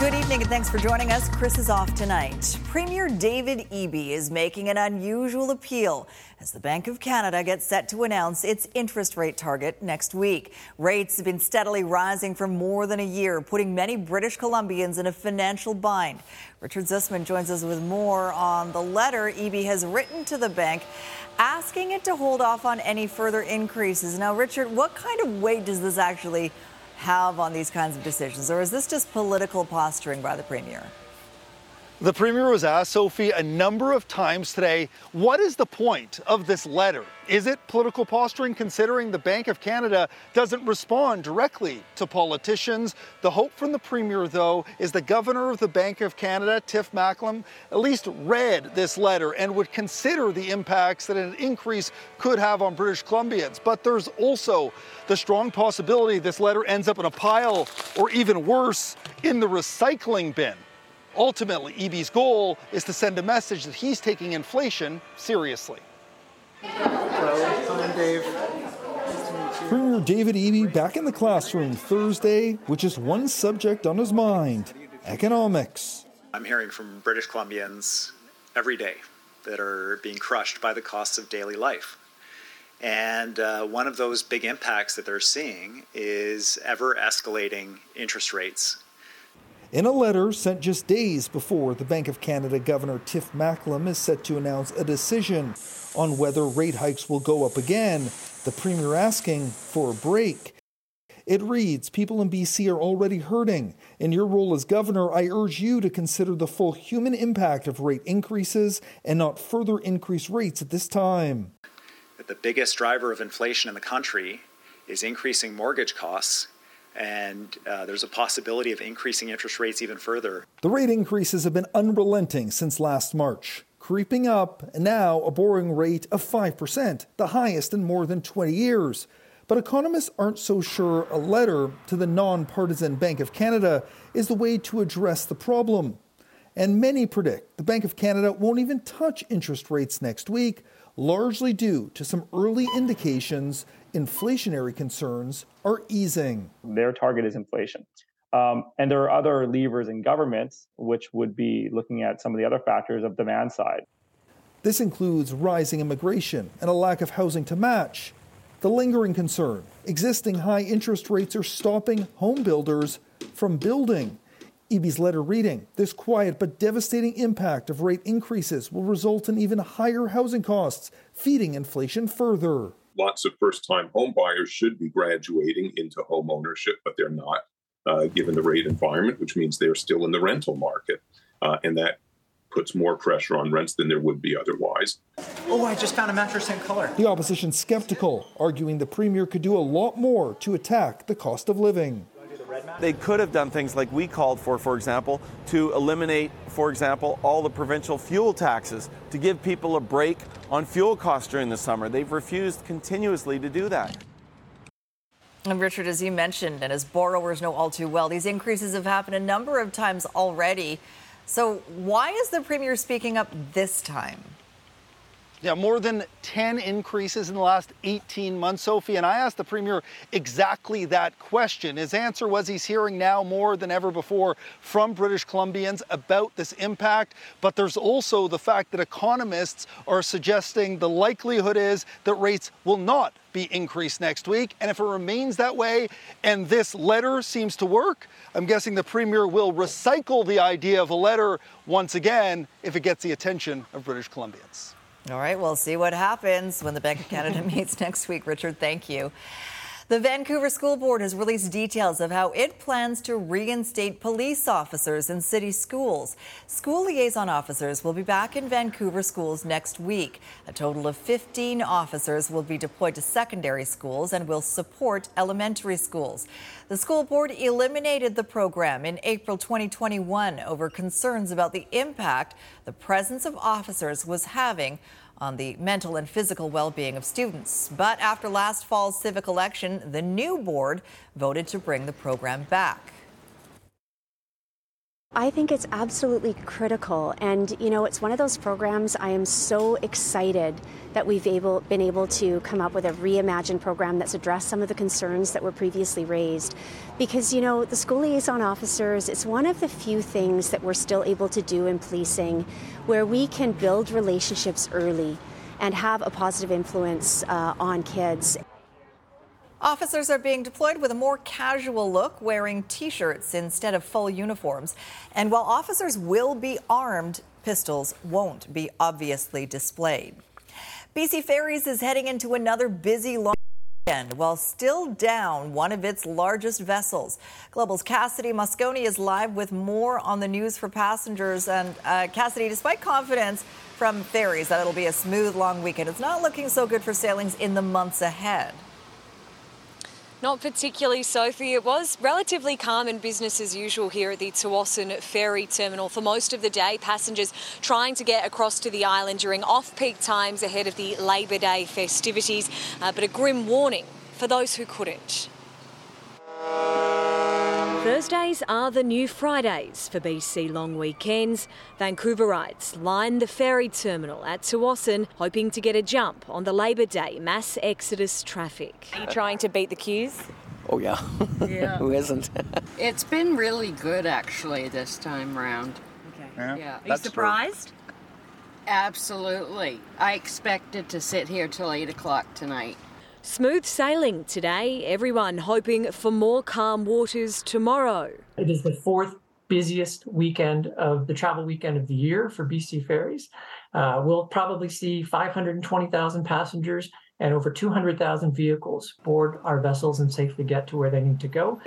Good evening and thanks for joining us. Chris is off tonight. Premier David Eby is making an unusual appeal as the Bank of Canada gets set to announce its interest rate target next week. Rates have been steadily rising for more than a year, putting many British Columbians in a financial bind. Richard Zussman joins us with more on the letter Eby has written to the bank asking it to hold off on any further increases. Now, Richard, what kind of weight does this actually have on these kinds of decisions? Or is this just political posturing by the Premier? The Premier was asked, Sophie, a number of times today, what is the point of this letter? Is it political posturing considering the Bank of Canada doesn't respond directly to politicians? The hope from the Premier, though, is the Governor of the Bank of Canada, Tiff Macklem, at least read this letter and would consider the impacts that an increase could have on British Columbians. But there's also the strong possibility this letter ends up in a pile or even worse, in the recycling bin. Ultimately, Eby's goal is to send a message that he's taking inflation seriously. Hello, I'm Dave. Premier David Eby back in the classroom Thursday with just one subject on his mind economics. I'm hearing from British Columbians every day that are being crushed by the costs of daily life. And uh, one of those big impacts that they're seeing is ever escalating interest rates in a letter sent just days before the Bank of Canada Governor Tiff Macklem is set to announce a decision on whether rate hikes will go up again, the Premier asking for a break. It reads People in BC are already hurting. In your role as governor, I urge you to consider the full human impact of rate increases and not further increase rates at this time. The biggest driver of inflation in the country is increasing mortgage costs and uh, there's a possibility of increasing interest rates even further. The rate increases have been unrelenting since last March, creeping up, and now a borrowing rate of 5%, the highest in more than 20 years. But economists aren't so sure a letter to the nonpartisan Bank of Canada is the way to address the problem. And many predict the Bank of Canada won't even touch interest rates next week, largely due to some early indications inflationary concerns are easing. Their target is inflation. Um, and there are other levers in governments which would be looking at some of the other factors of demand side. This includes rising immigration and a lack of housing to match. The lingering concern existing high interest rates are stopping home builders from building. Eby's letter reading this quiet but devastating impact of rate increases will result in even higher housing costs, feeding inflation further lots of first time home buyers should be graduating into home ownership, but they're not, uh, given the rate environment, which means they're still in the rental market. Uh, and that puts more pressure on rents than there would be otherwise. Oh, I just found a mattress in color. The opposition skeptical, arguing the premier could do a lot more to attack the cost of living. They could have done things like we called for, for example, to eliminate, for example, all the provincial fuel taxes to give people a break on fuel costs during the summer. They've refused continuously to do that. And Richard, as you mentioned, and as borrowers know all too well, these increases have happened a number of times already. So, why is the Premier speaking up this time? Yeah, more than 10 increases in the last 18 months, Sophie. And I asked the Premier exactly that question. His answer was he's hearing now more than ever before from British Columbians about this impact. But there's also the fact that economists are suggesting the likelihood is that rates will not be increased next week. And if it remains that way and this letter seems to work, I'm guessing the Premier will recycle the idea of a letter once again if it gets the attention of British Columbians. All right, we'll see what happens when the Bank of Canada meets next week. Richard, thank you. The Vancouver School Board has released details of how it plans to reinstate police officers in city schools. School liaison officers will be back in Vancouver schools next week. A total of 15 officers will be deployed to secondary schools and will support elementary schools. The school board eliminated the program in April 2021 over concerns about the impact the presence of officers was having on the mental and physical well being of students. But after last fall's civic election, the new board voted to bring the program back. I think it's absolutely critical. And, you know, it's one of those programs I am so excited that we've able, been able to come up with a reimagined program that's addressed some of the concerns that were previously raised. Because, you know, the school liaison officers, it's one of the few things that we're still able to do in policing where we can build relationships early and have a positive influence uh, on kids. Officers are being deployed with a more casual look, wearing t shirts instead of full uniforms. And while officers will be armed, pistols won't be obviously displayed. BC Ferries is heading into another busy long weekend while still down one of its largest vessels. Global's Cassidy Mosconi is live with more on the news for passengers. And uh, Cassidy, despite confidence from ferries that it'll be a smooth long weekend, it's not looking so good for sailings in the months ahead. Not particularly, Sophie. It was relatively calm and business as usual here at the Tsawwassen Ferry Terminal for most of the day. Passengers trying to get across to the island during off peak times ahead of the Labor Day festivities, uh, but a grim warning for those who couldn't. Thursdays are the new Fridays for BC long weekends. Vancouverites line the ferry terminal at Tsawwassen, hoping to get a jump on the Labor Day mass exodus traffic. Are you trying to beat the queues? Oh, yeah. Yeah. Who isn't? It's been really good actually this time around. Okay. Yeah. Yeah. Are you surprised? Absolutely. I expected to sit here till 8 o'clock tonight. Smooth sailing today, everyone hoping for more calm waters tomorrow. It is the fourth busiest weekend of the travel weekend of the year for BC Ferries. Uh, we'll probably see 520,000 passengers and over 200,000 vehicles board our vessels and safely get to where they need to go.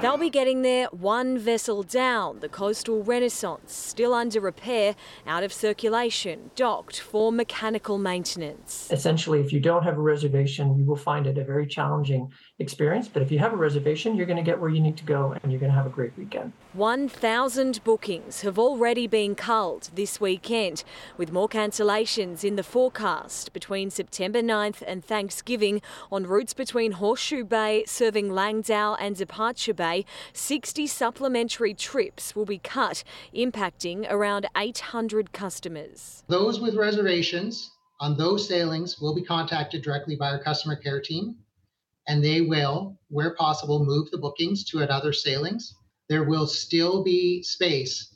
They'll be getting there one vessel down, the Coastal Renaissance, still under repair, out of circulation, docked for mechanical maintenance. Essentially, if you don't have a reservation, you will find it a very challenging experience. But if you have a reservation, you're going to get where you need to go and you're going to have a great weekend. 1,000 bookings have already been culled this weekend, with more cancellations in the forecast between September 9th and Thanksgiving on routes between Horseshoe Bay, serving Langdale and Departure Bay. 60 supplementary trips will be cut, impacting around 800 customers. Those with reservations on those sailings will be contacted directly by our customer care team, and they will, where possible, move the bookings to another sailings. There will still be space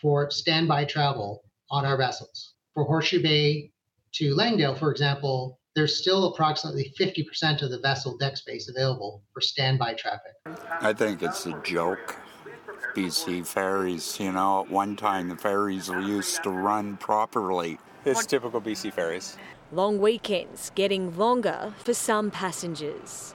for standby travel on our vessels. For Horseshoe Bay to Langdale, for example, there's still approximately 50% of the vessel deck space available for standby traffic. I think it's a joke. BC ferries, you know, at one time the ferries were used to run properly. It's typical BC ferries. Long weekends getting longer for some passengers.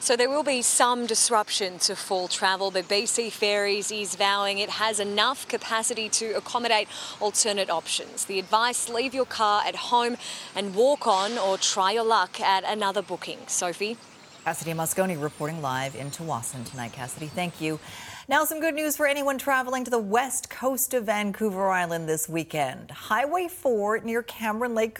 So there will be some disruption to fall travel, but BC Ferries is vowing it has enough capacity to accommodate alternate options. The advice leave your car at home and walk on or try your luck at another booking. Sophie? Cassidy Mosconi reporting live in Tsawwassen tonight. Cassidy, thank you. Now, some good news for anyone traveling to the west coast of Vancouver Island this weekend. Highway 4 near Cameron Lake,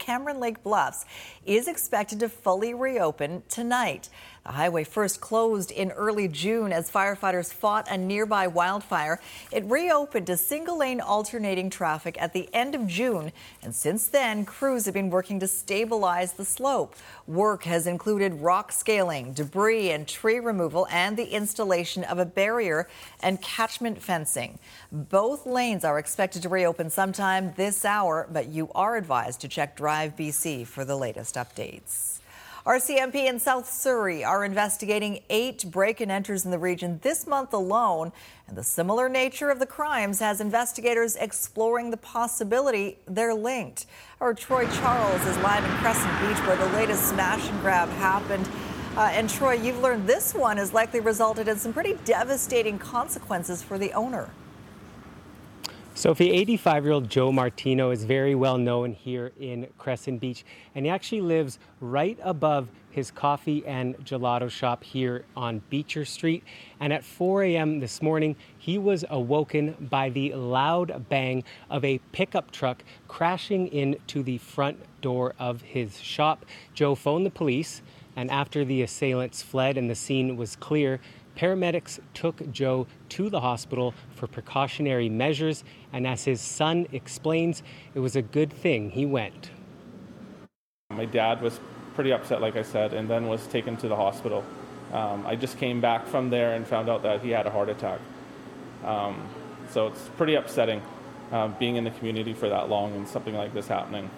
Cameron Lake Bluffs is expected to fully reopen tonight. The highway first closed in early June as firefighters fought a nearby wildfire. It reopened to single lane alternating traffic at the end of June, and since then, crews have been working to stabilize the slope. Work has included rock scaling, debris and tree removal, and the installation of a barrier and catchment fencing. Both lanes are expected to reopen sometime this hour, but you are advised to check Drive BC for the latest updates. RCMP in South Surrey are investigating eight break and enters in the region this month alone. And the similar nature of the crimes has investigators exploring the possibility they're linked. Our Troy Charles is live in Crescent Beach where the latest smash and grab happened. Uh, and Troy, you've learned this one has likely resulted in some pretty devastating consequences for the owner. Sophie, 85 year old Joe Martino is very well known here in Crescent Beach, and he actually lives right above his coffee and gelato shop here on Beecher Street. And at 4 a.m. this morning, he was awoken by the loud bang of a pickup truck crashing into the front door of his shop. Joe phoned the police, and after the assailants fled and the scene was clear, Paramedics took Joe to the hospital for precautionary measures, and as his son explains, it was a good thing he went. My dad was pretty upset, like I said, and then was taken to the hospital. Um, I just came back from there and found out that he had a heart attack. Um, so it's pretty upsetting uh, being in the community for that long and something like this happening.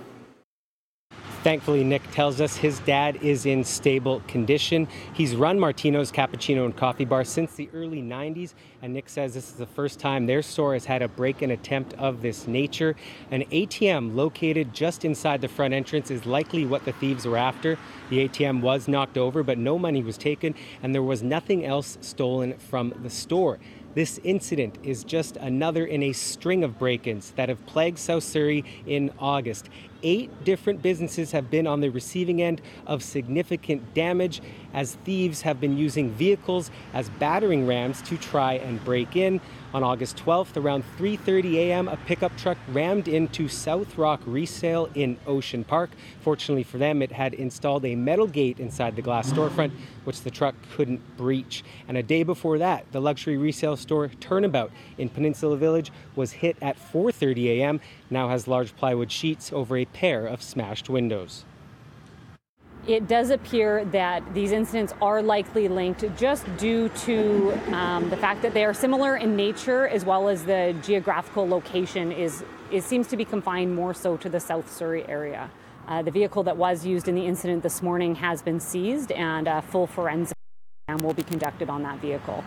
Thankfully, Nick tells us his dad is in stable condition. He's run Martino's Cappuccino and Coffee Bar since the early 90s, and Nick says this is the first time their store has had a break in attempt of this nature. An ATM located just inside the front entrance is likely what the thieves were after. The ATM was knocked over, but no money was taken, and there was nothing else stolen from the store. This incident is just another in a string of break ins that have plagued South Surrey in August. Eight different businesses have been on the receiving end of significant damage as thieves have been using vehicles as battering rams to try and break in. On August 12th, around 3:30 a.m., a pickup truck rammed into South Rock Resale in Ocean Park. Fortunately for them, it had installed a metal gate inside the glass storefront, which the truck couldn't breach. And a day before that, the luxury resale store Turnabout in Peninsula Village was hit at 4:30 a.m. Now has large plywood sheets over a pair of smashed windows it does appear that these incidents are likely linked just due to um, the fact that they are similar in nature as well as the geographical location is it seems to be confined more so to the South Surrey area. Uh, the vehicle that was used in the incident this morning has been seized and a full forensic will be conducted on that vehicle.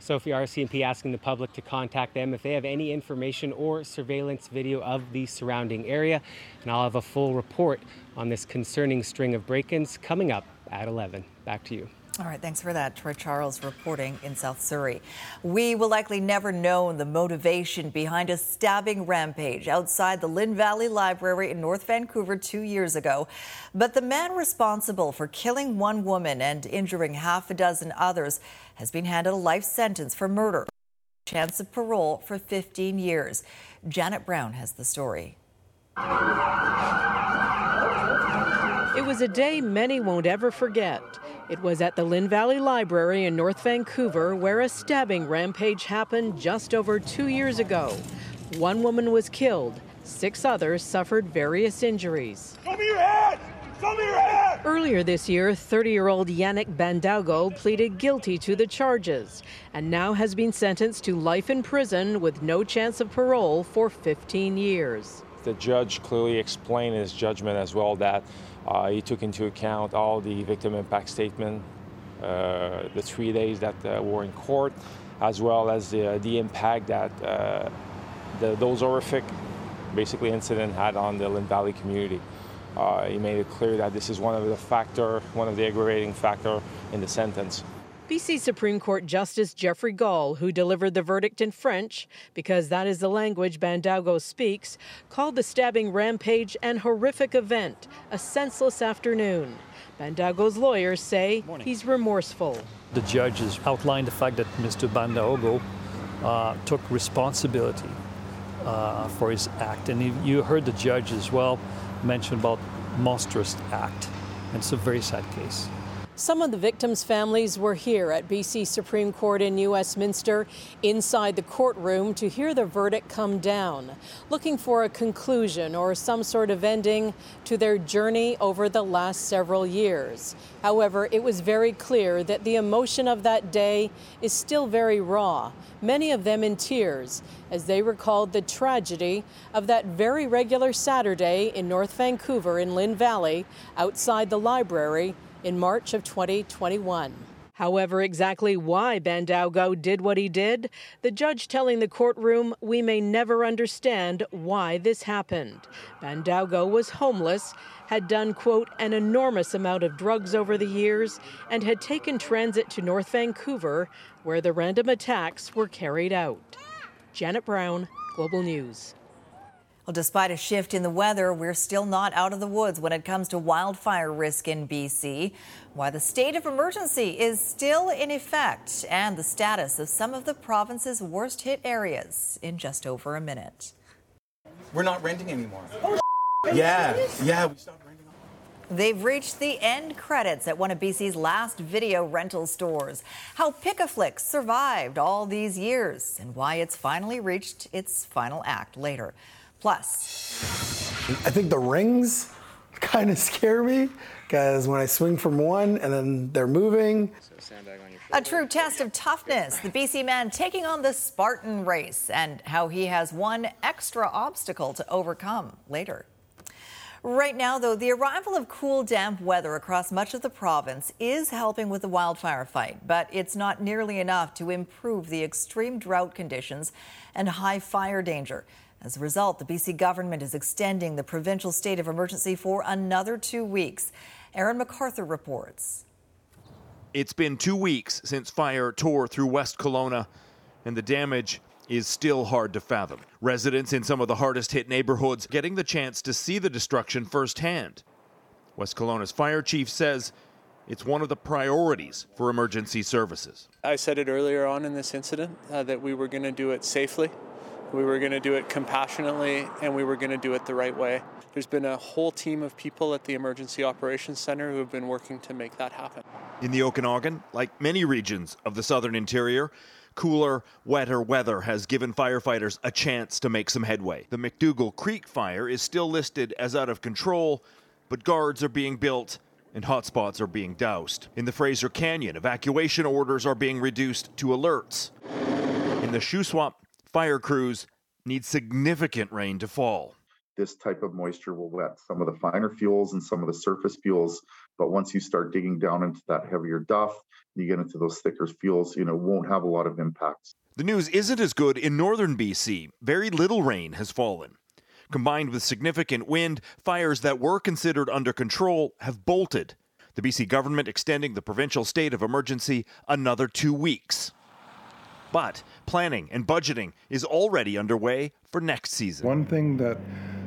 Sophie RCMP asking the public to contact them if they have any information or surveillance video of the surrounding area. And I'll have a full report on this concerning string of break ins coming up at 11. Back to you. All right, thanks for that. Troy Charles reporting in South Surrey. We will likely never know the motivation behind a stabbing rampage outside the Lynn Valley Library in North Vancouver two years ago. But the man responsible for killing one woman and injuring half a dozen others has been handed a life sentence for murder. Chance of parole for 15 years. Janet Brown has the story. It was a day many won't ever forget. It was at the Lynn Valley Library in North Vancouver where a stabbing rampage happened just over two years ago. One woman was killed, six others suffered various injuries. Show me your head! Show me your head! Earlier this year, 30 year old Yannick Bandaogo pleaded guilty to the charges and now has been sentenced to life in prison with no chance of parole for 15 years. The judge clearly explained in his judgment as well that uh, he took into account all the victim impact statement, uh, the three days that uh, were in court, as well as the, the impact that uh, the, those horrific, basically, incident had on the Lynn Valley community. Uh, he made it clear that this is one of the factor, one of the aggravating factor in the sentence. BC Supreme Court Justice Geoffrey Gaul, who delivered the verdict in French, because that is the language Bandaogo speaks, called the stabbing rampage an horrific event, a senseless afternoon. Bandaogo's lawyers say he's remorseful. The judge has outlined the fact that Mr. Bandaogo uh, took responsibility uh, for his act. And you heard the judge as well mention about monstrous act. And it's a very sad case. Some of the victims' families were here at BC Supreme Court in New Westminster inside the courtroom to hear the verdict come down, looking for a conclusion or some sort of ending to their journey over the last several years. However, it was very clear that the emotion of that day is still very raw, many of them in tears, as they recalled the tragedy of that very regular Saturday in North Vancouver in Lynn Valley outside the library in March of 2021. However, exactly why Bandaogo did what he did, the judge telling the courtroom we may never understand why this happened. Bandaogo was homeless, had done, quote, an enormous amount of drugs over the years, and had taken transit to North Vancouver, where the random attacks were carried out. Janet Brown, Global News. Well, despite a shift in the weather, we're still not out of the woods when it comes to wildfire risk in BC. Why the state of emergency is still in effect and the status of some of the province's worst hit areas in just over a minute. We're not renting anymore. Oh, yeah, yeah, we stopped renting. They've reached the end credits at one of BC's last video rental stores. How Pick-a-Flick survived all these years and why it's finally reached its final act later. Plus, I think the rings kind of scare me because when I swing from one and then they're moving. a true test of toughness. The BC man taking on the Spartan race and how he has one extra obstacle to overcome later. Right now, though, the arrival of cool, damp weather across much of the province is helping with the wildfire fight, but it's not nearly enough to improve the extreme drought conditions and high fire danger. As a result, the BC government is extending the provincial state of emergency for another two weeks. Aaron McArthur reports. It's been two weeks since fire tore through West Kelowna, and the damage is still hard to fathom. Residents in some of the hardest hit neighborhoods getting the chance to see the destruction firsthand. West Kelowna's fire chief says it's one of the priorities for emergency services. I said it earlier on in this incident uh, that we were going to do it safely, we were going to do it compassionately, and we were going to do it the right way. There's been a whole team of people at the Emergency Operations Center who have been working to make that happen. In the Okanagan, like many regions of the southern interior, Cooler, wetter weather has given firefighters a chance to make some headway. The McDougall Creek fire is still listed as out of control, but guards are being built and hotspots are being doused. In the Fraser Canyon, evacuation orders are being reduced to alerts. In the Shuswap, fire crews need significant rain to fall. This type of moisture will wet some of the finer fuels and some of the surface fuels, but once you start digging down into that heavier duff, you get into those thicker fuels, you know, won't have a lot of impacts. The news isn't as good in northern BC. Very little rain has fallen. Combined with significant wind, fires that were considered under control have bolted. The BC government extending the provincial state of emergency another two weeks. But planning and budgeting is already underway for next season. One thing that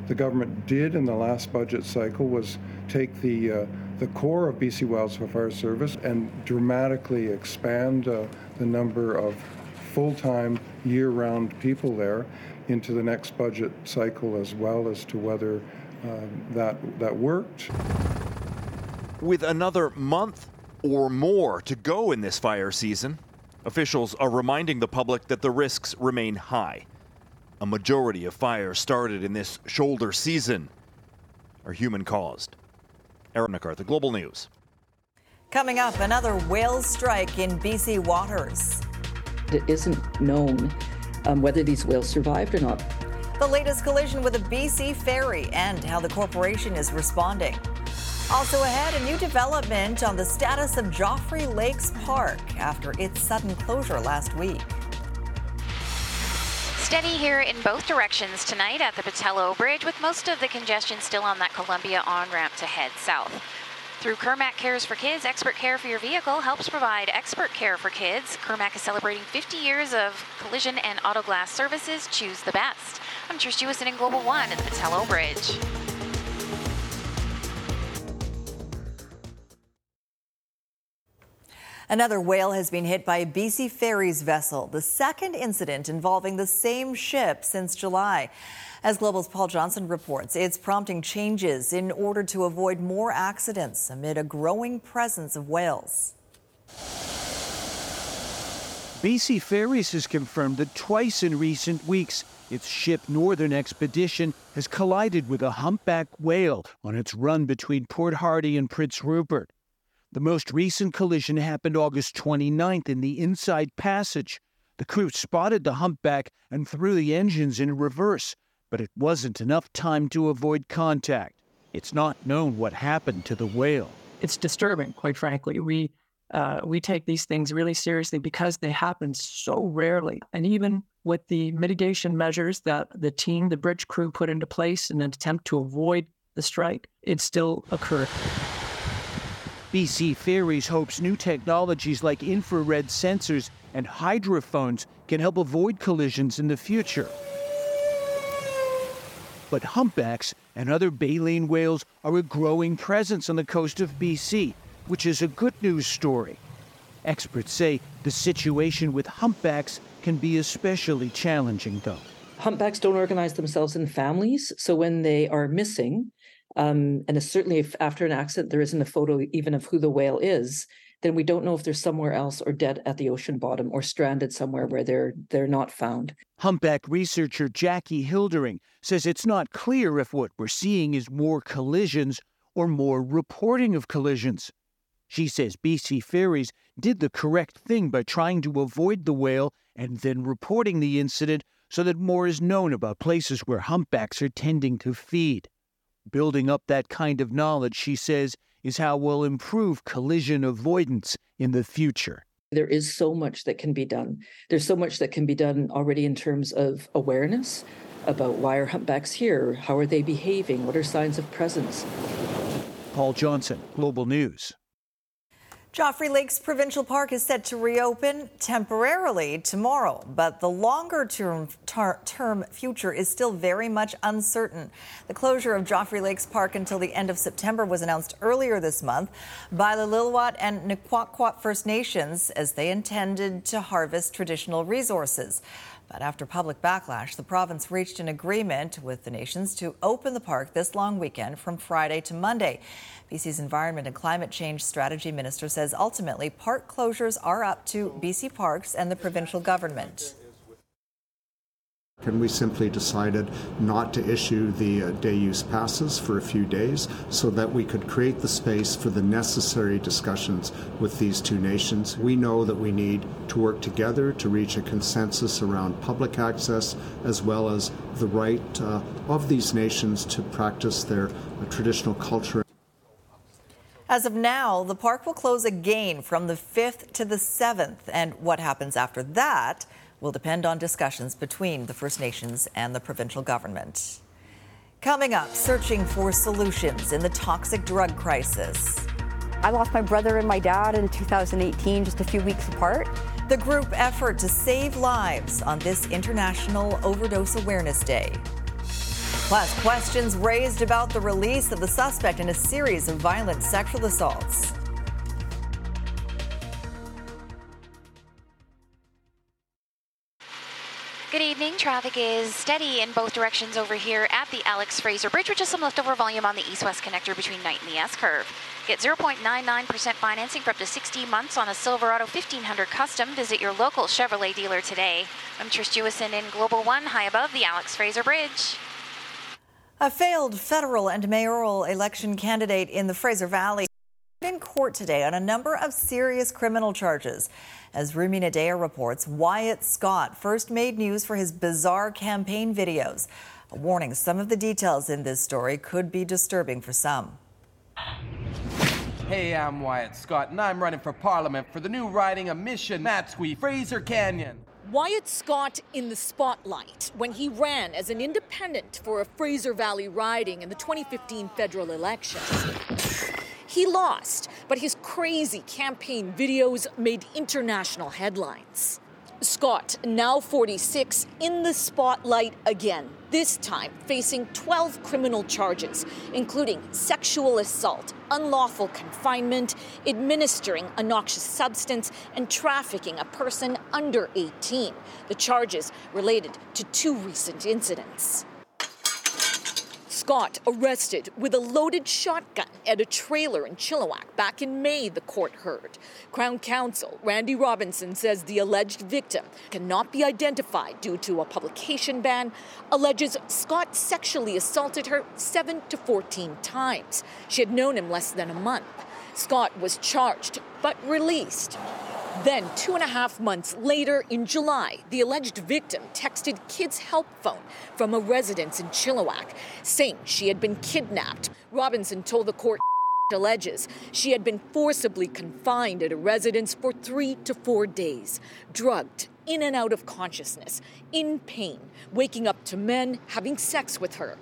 the government did in the last budget cycle was take the uh, the core of BC Wildfire Fire Service and dramatically expand uh, the number of full-time year-round people there into the next budget cycle as well as to whether uh, that that worked. With another month or more to go in this fire season, officials are reminding the public that the risks remain high. A majority of fires started in this shoulder season are human caused. Aaron McArthur, Global News. Coming up, another whale strike in BC waters. It isn't known um, whether these whales survived or not. The latest collision with a BC ferry and how the corporation is responding. Also ahead, a new development on the status of Joffrey Lakes Park after its sudden closure last week. Steady here in both directions tonight at the Pattullo Bridge, with most of the congestion still on that Columbia on ramp to head south. Through Kermac Cares for Kids, expert care for your vehicle helps provide expert care for kids. Kermac is celebrating 50 years of collision and auto glass services. Choose the best. I'm Trish Jewison in Global One at the Pattullo Bridge. Another whale has been hit by a BC Ferries vessel, the second incident involving the same ship since July. As Global's Paul Johnson reports, it's prompting changes in order to avoid more accidents amid a growing presence of whales. BC Ferries has confirmed that twice in recent weeks, its ship Northern Expedition has collided with a humpback whale on its run between Port Hardy and Prince Rupert. The most recent collision happened August 29th in the Inside Passage. The crew spotted the humpback and threw the engines in reverse, but it wasn't enough time to avoid contact. It's not known what happened to the whale. It's disturbing, quite frankly. We uh, we take these things really seriously because they happen so rarely. And even with the mitigation measures that the team, the bridge crew, put into place in an attempt to avoid the strike, it still occurred. BC Ferries hopes new technologies like infrared sensors and hydrophones can help avoid collisions in the future. But humpbacks and other baleen whales are a growing presence on the coast of BC, which is a good news story. Experts say the situation with humpbacks can be especially challenging, though. Humpbacks don't organize themselves in families, so when they are missing, Um, and certainly, if after an accident there isn't a photo even of who the whale is, then we don't know if they're somewhere else or dead at the ocean bottom or stranded somewhere where they're they're not found. Humpback researcher Jackie Hildering says it's not clear if what we're seeing is more collisions or more reporting of collisions. She says BC Ferries did the correct thing by trying to avoid the whale and then reporting the incident so that more is known about places where humpbacks are tending to feed. Building up that kind of knowledge, she says, is how we'll improve collision avoidance in the future. There is so much that can be done. There's so much that can be done already in terms of awareness about why are humpbacks here? How are they behaving? What are signs of presence? Paul Johnson, Global News. Joffrey Lakes Provincial Park is set to reopen temporarily tomorrow, but the longer term, ter- term future is still very much uncertain. The closure of Joffrey Lakes Park until the end of September was announced earlier this month by the Lilwat and N'Quatqua First Nations as they intended to harvest traditional resources. But after public backlash, the province reached an agreement with the nations to open the park this long weekend from Friday to Monday. BC's Environment and Climate Change Strategy Minister says ultimately park closures are up to BC Parks and the provincial government. And we simply decided not to issue the uh, day use passes for a few days so that we could create the space for the necessary discussions with these two nations. We know that we need to work together to reach a consensus around public access as well as the right uh, of these nations to practice their uh, traditional culture. As of now, the park will close again from the 5th to the 7th, and what happens after that will depend on discussions between the First Nations and the provincial government. Coming up, searching for solutions in the toxic drug crisis. I lost my brother and my dad in 2018, just a few weeks apart. The group effort to save lives on this International Overdose Awareness Day. Plus, questions raised about the release of the suspect in a series of violent sexual assaults. Good evening. Traffic is steady in both directions over here at the Alex Fraser Bridge, with just some leftover volume on the east-west connector between Knight and the S-curve. Get 0.99% financing for up to 60 months on a Silverado 1500 Custom. Visit your local Chevrolet dealer today. I'm Trish Jewison in Global One, high above the Alex Fraser Bridge. A failed federal and mayoral election candidate in the Fraser Valley in court today on a number of serious criminal charges. As Rumina Daya reports, Wyatt Scott first made news for his bizarre campaign videos. A warning some of the details in this story could be disturbing for some. Hey, I'm Wyatt Scott, and I'm running for Parliament for the new riding of Mission Matsqui Fraser Canyon. Wyatt Scott in the spotlight when he ran as an independent for a Fraser Valley riding in the 2015 federal election. He lost, but his crazy campaign videos made international headlines. Scott, now 46, in the spotlight again, this time facing 12 criminal charges, including sexual assault, unlawful confinement, administering a noxious substance, and trafficking a person under 18. The charges related to two recent incidents. Scott arrested with a loaded shotgun at a trailer in Chilliwack back in May, the court heard. Crown Counsel Randy Robinson says the alleged victim cannot be identified due to a publication ban, alleges Scott sexually assaulted her 7 to 14 times. She had known him less than a month. Scott was charged but released. Then, two and a half months later, in July, the alleged victim texted Kids Help Phone from a residence in Chilliwack, saying she had been kidnapped. Robinson told the court alleges she had been forcibly confined at a residence for three to four days, drugged, in and out of consciousness, in pain, waking up to men having sex with her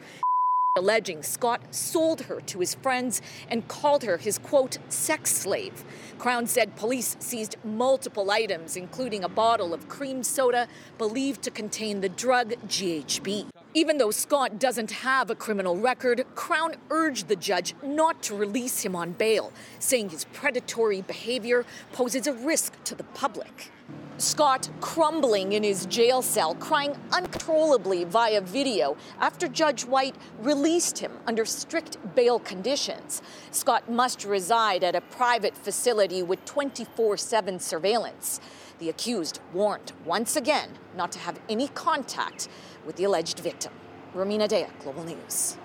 alleging Scott sold her to his friends and called her his quote sex slave. Crown said police seized multiple items, including a bottle of cream soda believed to contain the drug GHB. Even though Scott doesn't have a criminal record, Crown urged the judge not to release him on bail, saying his predatory behavior poses a risk to the public. Scott crumbling in his jail cell, crying uncontrollably via video after Judge White released him under strict bail conditions. Scott must reside at a private facility with 24 7 surveillance. The accused warned once again not to have any contact with the alleged victim. Rumina Daya, Global News.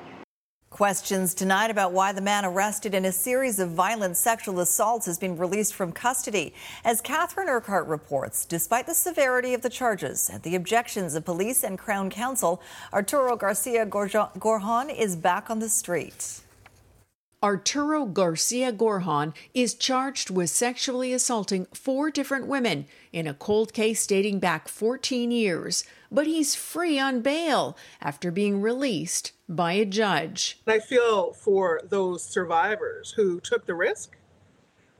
Questions tonight about why the man arrested in a series of violent sexual assaults has been released from custody. As Catherine Urquhart reports, despite the severity of the charges and the objections of police and Crown Counsel, Arturo Garcia Gorjon is back on the street. Arturo Garcia Gorjon is charged with sexually assaulting four different women in a cold case dating back 14 years, but he's free on bail after being released by a judge. I feel for those survivors who took the risk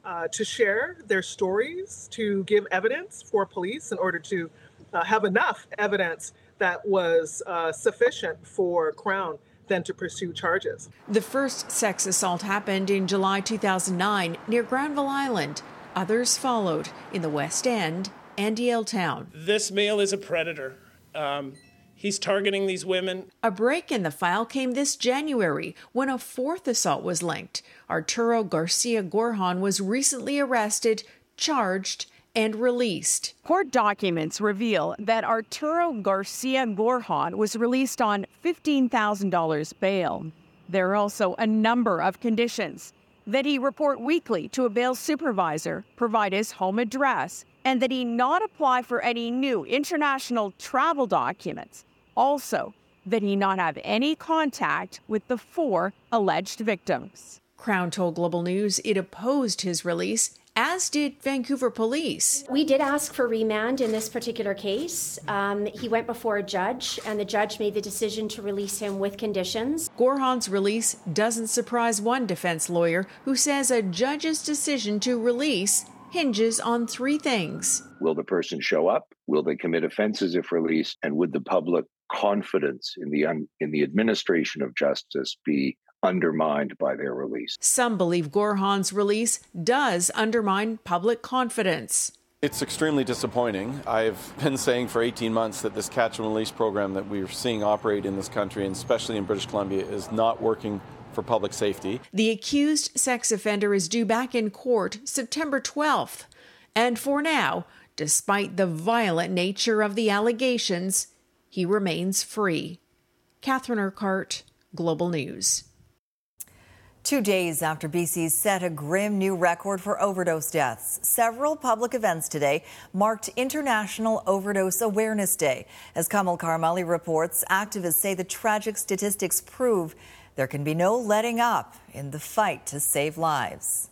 uh, to share their stories, to give evidence for police in order to uh, have enough evidence that was uh, sufficient for Crown then to pursue charges. The first sex assault happened in July 2009 near Granville Island. Others followed in the West End and Yaletown. This male is a predator. Um, He's targeting these women. A break in the file came this January when a fourth assault was linked. Arturo Garcia Gorjon was recently arrested, charged, and released. Court documents reveal that Arturo Garcia Gorjon was released on $15,000 bail. There are also a number of conditions that he report weekly to a bail supervisor, provide his home address, and that he not apply for any new international travel documents. Also, that he not have any contact with the four alleged victims. Crown told Global News it opposed his release, as did Vancouver police. We did ask for remand in this particular case. Um, he went before a judge, and the judge made the decision to release him with conditions. Gorjon's release doesn't surprise one defense lawyer who says a judge's decision to release hinges on three things. Will the person show up? Will they commit offenses if released? And would the public confidence in the un- in the administration of justice be undermined by their release? Some believe Gorjon's release does undermine public confidence. It's extremely disappointing. I've been saying for 18 months that this catch and release program that we're seeing operate in this country, and especially in British Columbia, is not working for public safety. The accused sex offender is due back in court September 12th. And for now, despite the violent nature of the allegations, he remains free. Catherine Urquhart, Global News. Two days after BC set a grim new record for overdose deaths, several public events today marked International Overdose Awareness Day. As Kamil Karamali reports, activists say the tragic statistics prove there can be no letting up in the fight to save lives.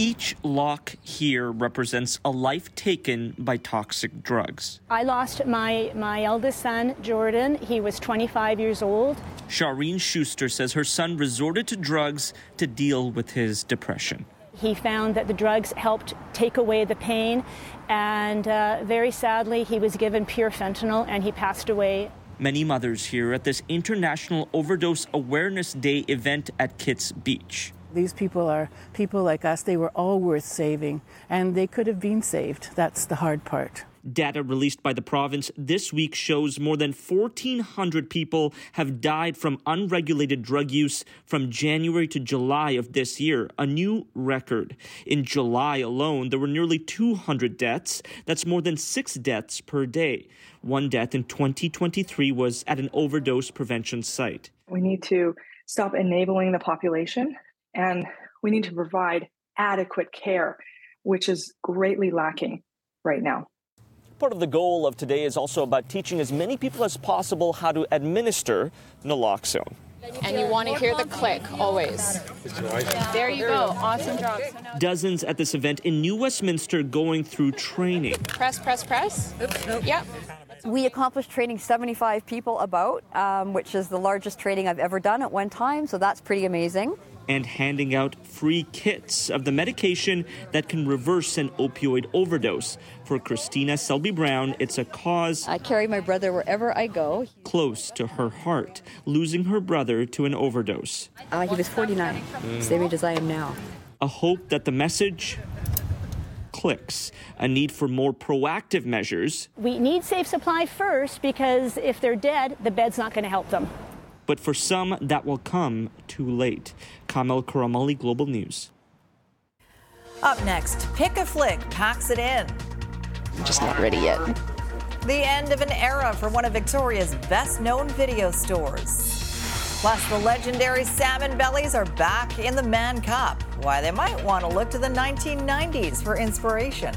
Each lock here represents a life taken by toxic drugs. I lost my, my eldest son, Jordan. He was 25 years old. Shireen Schuster says her son resorted to drugs to deal with his depression. He found that the drugs helped take away the pain, and uh, very sadly, he was given pure fentanyl and he passed away many mothers here at this International Overdose Awareness Day event at Kits Beach. These people are people like us. They were all worth saving, and they could have been saved. That's the hard part. Data released by the province this week shows more than 1,400 people have died from unregulated drug use from January to July of this year, a new record. In July alone, there were nearly 200 deaths. That's more than six deaths per day. One death in 2023 was at an overdose prevention site. We need to stop enabling the population and we need to provide adequate care, which is greatly lacking right now. Part of the goal of today is also about teaching as many people as possible how to administer naloxone. And you want to hear the click always. There you go. Awesome job. Dozens at this event in New Westminster going through training. Press, press, press. Oops, nope. Yep. We accomplished training 75 people about, um, which is the largest training I've ever done at one time, so that's pretty amazing and handing out free kits of the medication that can reverse an opioid overdose. For Christina Selby Brown, it's a cause I carry my brother wherever I go. Close to her heart, losing her brother to an overdose. Uh, he was 49, mm. same age as I am now. A hope that the message clicks, a need for more proactive measures. We need safe supply first because if they're dead, the bed's not going to help them. But for some, that will come too late. Kamil Karamali, Global News. Up next, Pick a Flick packs it in. I'm just not ready yet. The end of an era for one of Victoria's best known video stores. Plus, the legendary salmon bellies are back in the Mann Cup. Why they might want to look to the 1990s for inspiration.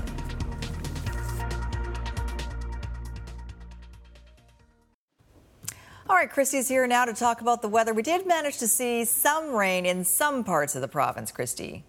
All right, Christy's here now to talk about the weather. We did manage to see some rain in some parts of the province, Christy.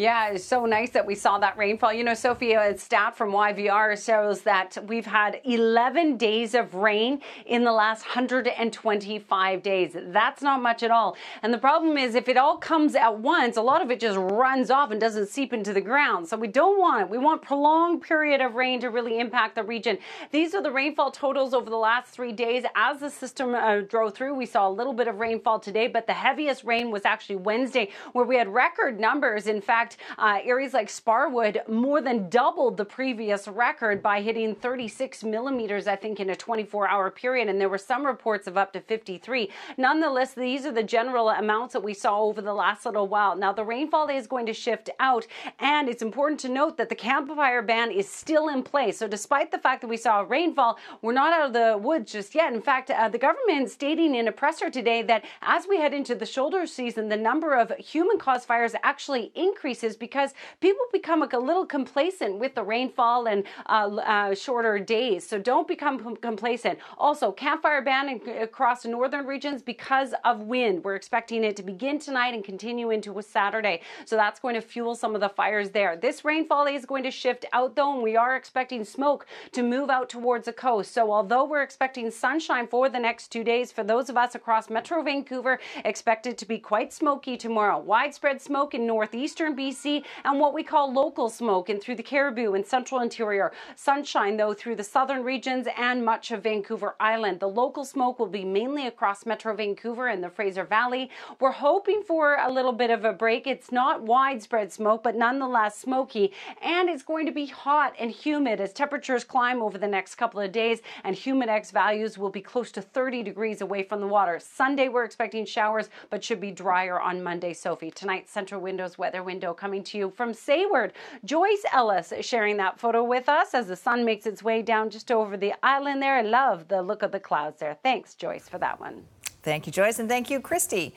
Yeah, it's so nice that we saw that rainfall. You know, Sophia, a stat from YVR shows that we've had 11 days of rain in the last 125 days. That's not much at all. And the problem is, if it all comes at once, a lot of it just runs off and doesn't seep into the ground. So we don't want it. We want prolonged period of rain to really impact the region. These are the rainfall totals over the last three days. As the system uh, drove through, we saw a little bit of rainfall today, but the heaviest rain was actually Wednesday, where we had record numbers. In fact, uh, areas like Sparwood more than doubled the previous record by hitting 36 millimeters, I think, in a 24 hour period. And there were some reports of up to 53. Nonetheless, these are the general amounts that we saw over the last little while. Now, the rainfall is going to shift out, and it's important to note that the campfire ban is still in place. So, despite the fact that we saw rainfall, we're not out of the woods just yet. In fact, uh, the government stating in a presser today that as we head into the shoulder season, the number of human caused fires actually increases because people become a little complacent with the rainfall and uh, uh, shorter days. So don't become complacent. Also, campfire ban across northern regions because of wind. We're expecting it to begin tonight and continue into a Saturday. So that's going to fuel some of the fires there. This rainfall is going to shift out though, and we are expecting smoke to move out towards the coast. So although we're expecting sunshine for the next two days, for those of us across Metro Vancouver, expected to be quite smoky tomorrow. Widespread smoke in northeastern BC and what we call local smoke and through the Cariboo and central interior. Sunshine, though, through the southern regions and much of Vancouver Island. The local smoke will be mainly across Metro Vancouver and the Fraser Valley. We're hoping for a little bit of a break. It's not widespread smoke, but nonetheless smoky. And it's going to be hot and humid as temperatures climb over the next couple of days, and humidex values will be close to 30 degrees away from the water. Sunday, we're expecting showers, but should be drier on Monday, Sophie. Tonight, Central Windows weather window coming to you from Sayward. Joyce Ellis sharing that photo with us as the sun makes its way down just over the island there. I love the look of the clouds there. Thanks, Joyce, for that one. Thank you, Joyce, and thank you, Christy.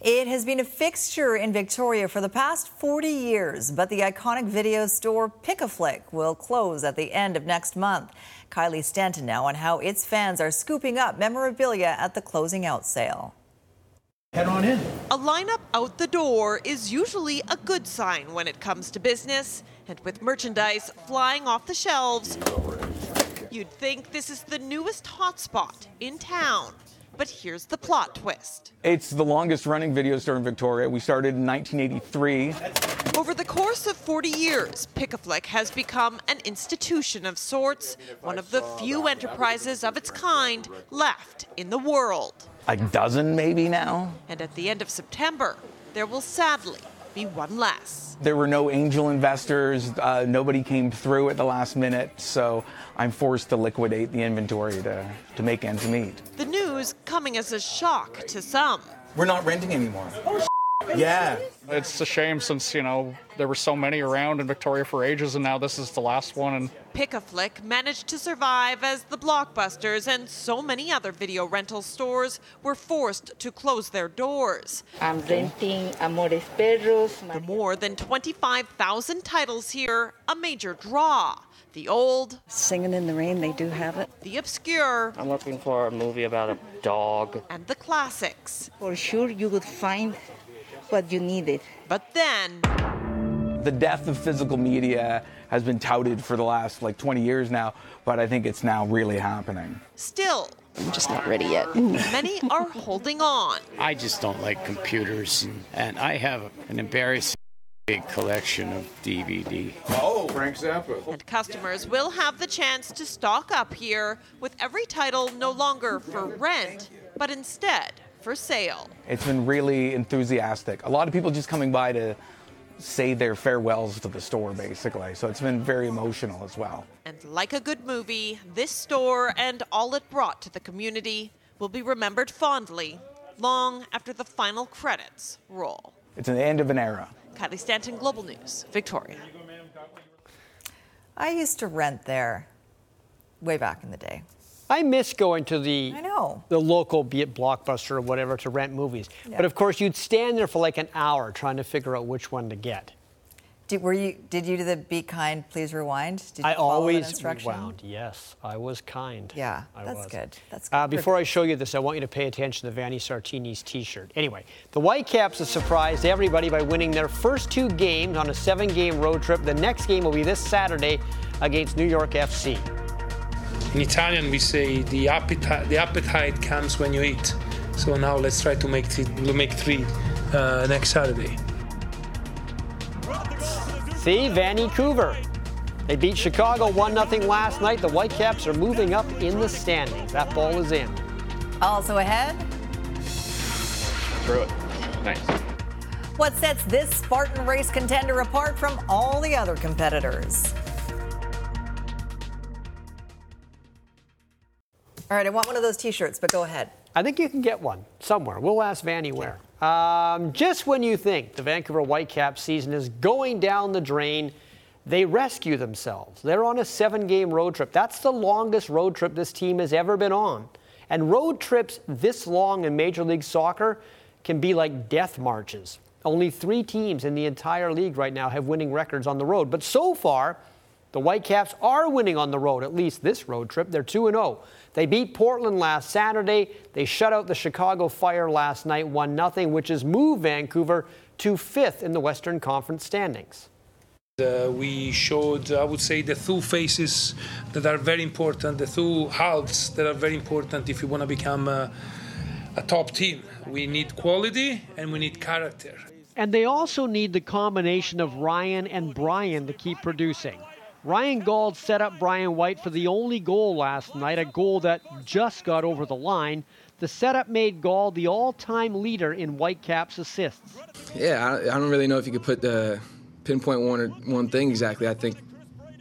It has been a fixture in Victoria for the past 40 years, but the iconic video store Pick a Flick will close at the end of next month. Kylie Stanton now on how its fans are scooping up memorabilia at the closing out sale. Head on in. A lineup out the door is usually a good sign when it comes to business, and with merchandise flying off the shelves, you'd think this is the newest hotspot in town. But here's the plot twist. It's the longest running video store in Victoria. We started in 1983. Over the course of 40 years, Pick-a-Flick has become an institution of sorts, one of the few enterprises of its kind left in the world. A dozen maybe now. And at the end of September, there will sadly be one less. There were no angel investors. Uh, nobody came through at the last minute, so I'm forced to liquidate the inventory to, to make ends meet. The news coming as a shock to some. We're not renting anymore. Oh, yeah. It's a shame since, you know, there were so many around in Victoria for ages and now this is the last one and Pick a Flick managed to survive as the blockbusters and so many other video rental stores were forced to close their doors. I'm renting Amores Perros. The more than 25,000 titles here, a major draw. The old. Singing in the Rain, they do have it. The obscure. I'm looking for a movie about a dog. And the classics. For sure, you would find what you needed. But then. The death of physical media has been touted for the last like 20 years now, but I think it's now really happening. Still, I'm just not ready yet. Many are holding on. I just don't like computers, and, and I have an embarrassing big collection of DVD. Oh, Frank Zappa. And customers will have the chance to stock up here with every title no longer for rent, but instead for sale. It's been really enthusiastic. A lot of people just coming by to say their farewells to the store, basically. So it's been very emotional as well. And like a good movie, this store and all it brought to the community will be remembered fondly long after the final credits roll. It's the end of an era. Kylie Stanton, Global News, Victoria. I used to rent there way back in the day. I miss going to the I know. the local, be it Blockbuster or whatever, to rent movies. Yeah. But of course, you'd stand there for like an hour trying to figure out which one to get. Did, were you? Did you do the "Be kind, please rewind"? Did you I always rewound. Yes, I was kind. Yeah, I that's was. good. That's Uh, before I show you this, I want you to pay attention to Vanni Sartini's T-shirt. Anyway, the Whitecaps have surprised everybody by winning their first two games on a seven-game road trip. The next game will be this Saturday against New York FC. In Italian, we say the appetite, the appetite comes when you eat. So now let's try to make, th- make three uh, next Saturday. See, Vancouver. They beat Chicago 1 0 last night. The Whitecaps are moving up in the standings. That ball is in. Also ahead, Through it. Nice. what sets this Spartan race contender apart from all the other competitors? All right, I want one of those T-shirts, but go ahead. I think you can get one somewhere. We'll ask Vanni where. Um, just when you think the Vancouver Whitecaps season is going down the drain, they rescue themselves. They're on a seven game road trip. That's the longest road trip this team has ever been on. And road trips this long in Major League Soccer can be like death marches. Only three teams in the entire league right now have winning records on the road. But so far, the Whitecaps are winning on the road, at least this road trip. They're 2 0. They beat Portland last Saturday. They shut out the Chicago Fire last night, 1 0, which has moved Vancouver to fifth in the Western Conference standings. Uh, we showed, I would say, the two faces that are very important, the two halves that are very important if you want to become a, a top team. We need quality and we need character. And they also need the combination of Ryan and Brian to keep producing. Ryan Gauld set up Brian White for the only goal last night, a goal that just got over the line. The setup made Gauld the all time leader in Whitecaps assists. Yeah, I, I don't really know if you could put the pinpoint one or one thing exactly. I think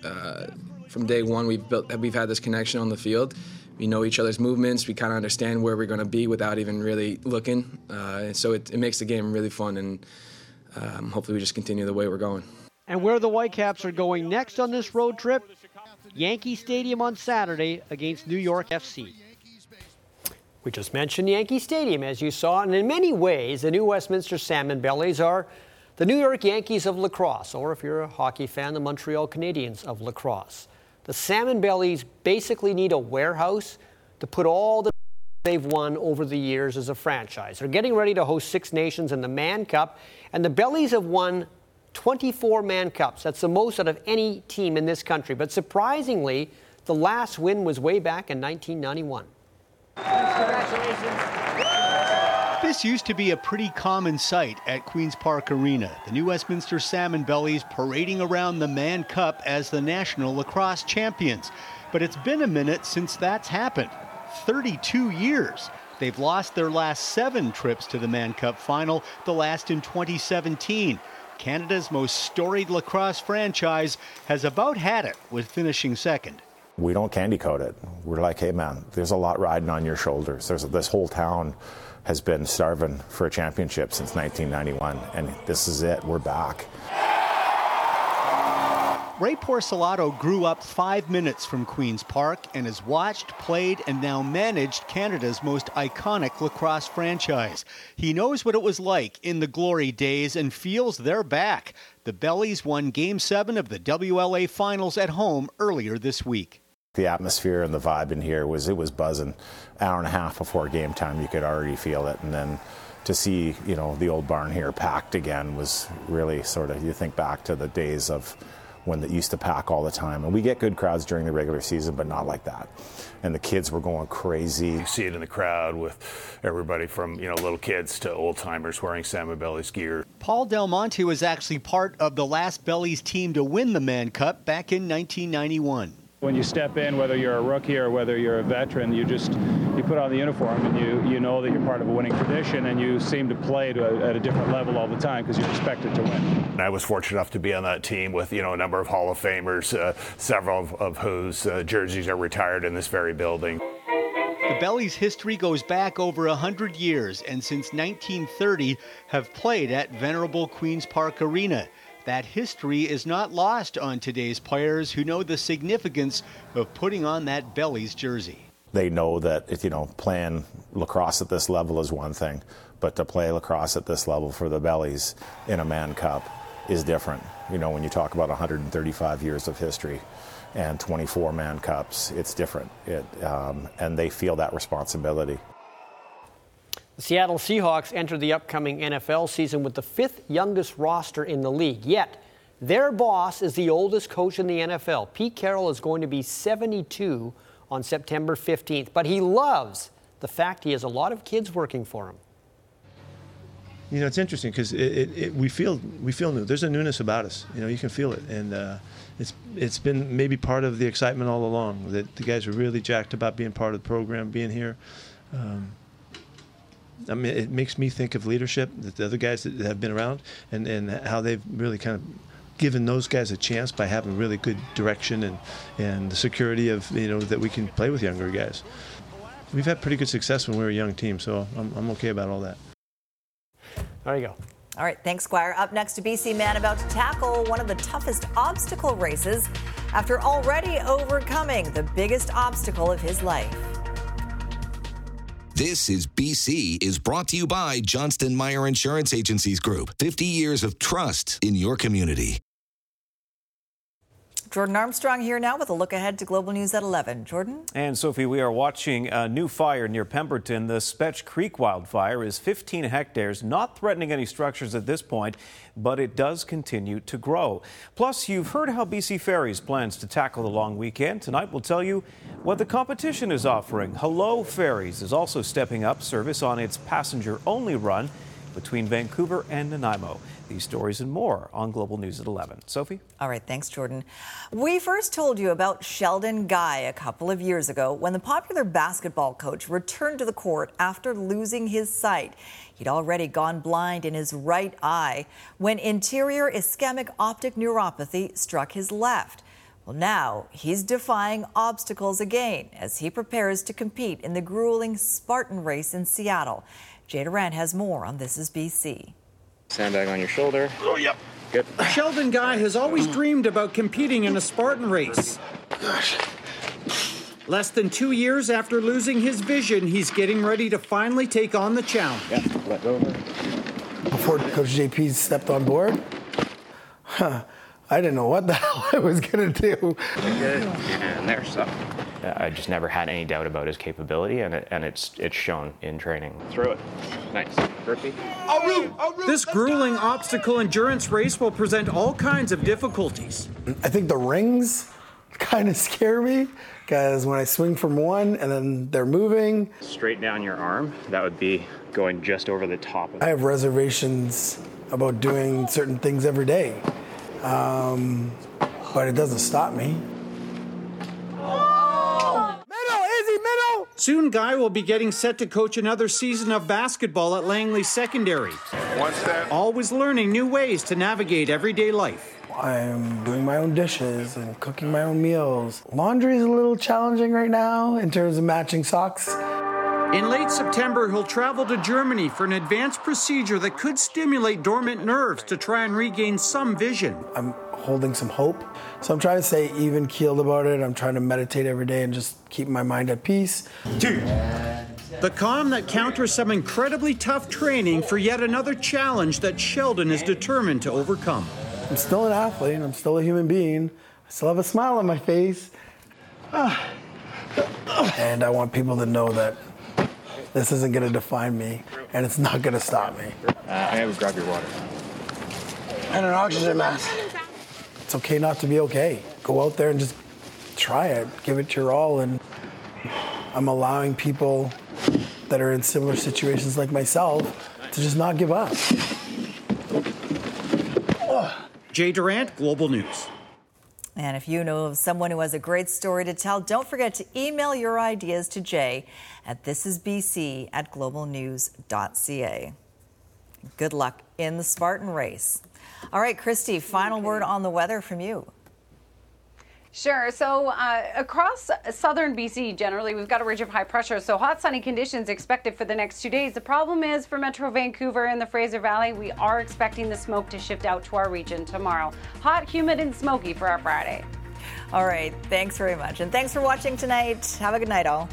uh, from day one we've built we've had this connection on the field. We know each other's movements. We kind of understand where we're going to be without even really looking. Uh, so it, it makes the game really fun, and um, hopefully we just continue the way we're going. And where the Whitecaps are going next on this road trip? Yankee Stadium on Saturday against New York FC. We just mentioned Yankee Stadium, as you saw, and in many ways, the new Westminster Salmon Bellies are the New York Yankees of lacrosse, or if you're a hockey fan, the Montreal Canadiens of lacrosse. The Salmon Bellies basically need a warehouse to put all the they've won over the years as a franchise. They're getting ready to host Six Nations in the Mann Cup, and the Bellies have won 24 Mann Cups. That's the most out of any team in this country. But surprisingly, the last win was way back in 1991. This used to be a pretty common sight at Queen's Park Arena. The new Westminster Salmon Bellies parading around the Mann Cup as the national lacrosse champions. But it's been a minute since that's happened 32 years. They've lost their last seven trips to the Mann Cup final, the last in 2017. Canada's most storied lacrosse franchise has about had it with finishing second. We don't candy coat it. We're like, hey man, there's a lot riding on your shoulders. There's this whole town has been starving for a championship since 1991, and this is it. We're back. Ray Porcelato grew up five minutes from Queen's Park and has watched, played, and now managed Canada's most iconic lacrosse franchise. He knows what it was like in the glory days and feels they're back. The Bellies won Game 7 of the WLA Finals at home earlier this week. The atmosphere and the vibe in here was it was buzzing. Hour and a half before game time, you could already feel it, and then to see you know the old barn here packed again was really sort of you think back to the days of when it used to pack all the time. And we get good crowds during the regular season, but not like that. And the kids were going crazy. You see it in the crowd with everybody from you know little kids to old timers wearing Salmon Bellies gear. Paul Del Monte was actually part of the last Bellies team to win the Mann Cup back in 1991. When you step in, whether you're a rookie or whether you're a veteran, you just you put on the uniform and you, you know that you're part of a winning tradition and you seem to play to a, at a different level all the time because you're expected to win. I was fortunate enough to be on that team with you know a number of Hall of Famers, uh, several of, of whose uh, jerseys are retired in this very building. The Bellies' history goes back over 100 years and since 1930 have played at venerable Queen's Park Arena. That history is not lost on today's players who know the significance of putting on that Bellies jersey. They know that you know playing lacrosse at this level is one thing, but to play lacrosse at this level for the Bellies in a Mann Cup is different. You know, when you talk about 135 years of history and 24 Mann Cups, it's different. It, um, and they feel that responsibility. The Seattle Seahawks enter the upcoming NFL season with the fifth youngest roster in the league. Yet, their boss is the oldest coach in the NFL. Pete Carroll is going to be 72 on September 15th, but he loves the fact he has a lot of kids working for him. You know, it's interesting because we feel we feel new. There's a newness about us. You know, you can feel it, and uh, it's it's been maybe part of the excitement all along. That the guys are really jacked about being part of the program, being here. Um, I mean, it makes me think of leadership, that the other guys that have been around, and, and how they've really kind of given those guys a chance by having really good direction and, and the security of, you know, that we can play with younger guys. We've had pretty good success when we were a young team, so I'm, I'm okay about all that. There you go. All right, thanks, Squire. Up next, a BC man about to tackle one of the toughest obstacle races after already overcoming the biggest obstacle of his life. This is BC is brought to you by Johnston Meyer Insurance Agencies Group. 50 years of trust in your community. Jordan Armstrong here now with a look ahead to Global News at 11. Jordan? And Sophie, we are watching a new fire near Pemberton. The Spetch Creek wildfire is 15 hectares, not threatening any structures at this point, but it does continue to grow. Plus, you've heard how BC Ferries plans to tackle the long weekend. Tonight, we'll tell you what the competition is offering. Hullo Ferries is also stepping up service on its passenger only run between Vancouver and Nanaimo. These stories and more on Global News at 11. Sophie? All right, thanks, Jordan. We first told you about Sheldon Guy a couple of years ago when the popular basketball coach returned to the court after losing his sight. He'd already gone blind in his right eye when anterior ischemic optic neuropathy struck his left. Well, now he's defying obstacles again as he prepares to compete in the grueling Spartan race in Seattle. Jay Durant has more on This is BC. Sandbag on your shoulder. Oh, yep. Good. Sheldon Guy has always dreamed about competing in a Spartan race. Gosh. Less than two years after losing his vision, he's getting ready to finally take on the challenge. Yeah, let over. Before Coach JP stepped on board, huh, I didn't know what the hell I was going to do. Good. And there's some. I just never had any doubt about his capability, and, it, and it's it's shown in training. Throw it. Nice. Burpee. This grueling obstacle endurance race will present all kinds of difficulties. I think the rings kind of scare me because when I swing from one and then they're moving. Straight down your arm, that would be going just over the top of I have reservations about doing certain things every day, um, but it doesn't stop me. Soon, Guy will be getting set to coach another season of basketball at Langley Secondary. One step. Always learning new ways to navigate everyday life. I'm doing my own dishes and cooking my own meals. Laundry is a little challenging right now in terms of matching socks. In late September, he'll travel to Germany for an advanced procedure that could stimulate dormant nerves to try and regain some vision. I'm holding some hope. So I'm trying to stay even keeled about it. I'm trying to meditate every day and just keep my mind at peace. Two. The calm that counters some incredibly tough training for yet another challenge that Sheldon is determined to overcome. I'm still an athlete. I'm still a human being. I still have a smile on my face. And I want people to know that this isn't going to define me and it's not going to stop me. Uh, I have to grab your water. And an oxygen mask. It's okay not to be okay. Go out there and just try it. Give it your all. And I'm allowing people that are in similar situations like myself to just not give up. Jay Durant, Global News. And if you know of someone who has a great story to tell, don't forget to email your ideas to Jay at thisisbc at globalnews.ca. Good luck in the Spartan race. All right, Christy, final word on the weather from you. Sure. So uh, across southern BC, generally, we've got a ridge of high pressure. So hot, sunny conditions expected for the next two days. The problem is for Metro Vancouver and the Fraser Valley, we are expecting the smoke to shift out to our region tomorrow. Hot, humid, and smoky for our Friday. All right. Thanks very much. And thanks for watching tonight. Have a good night, all.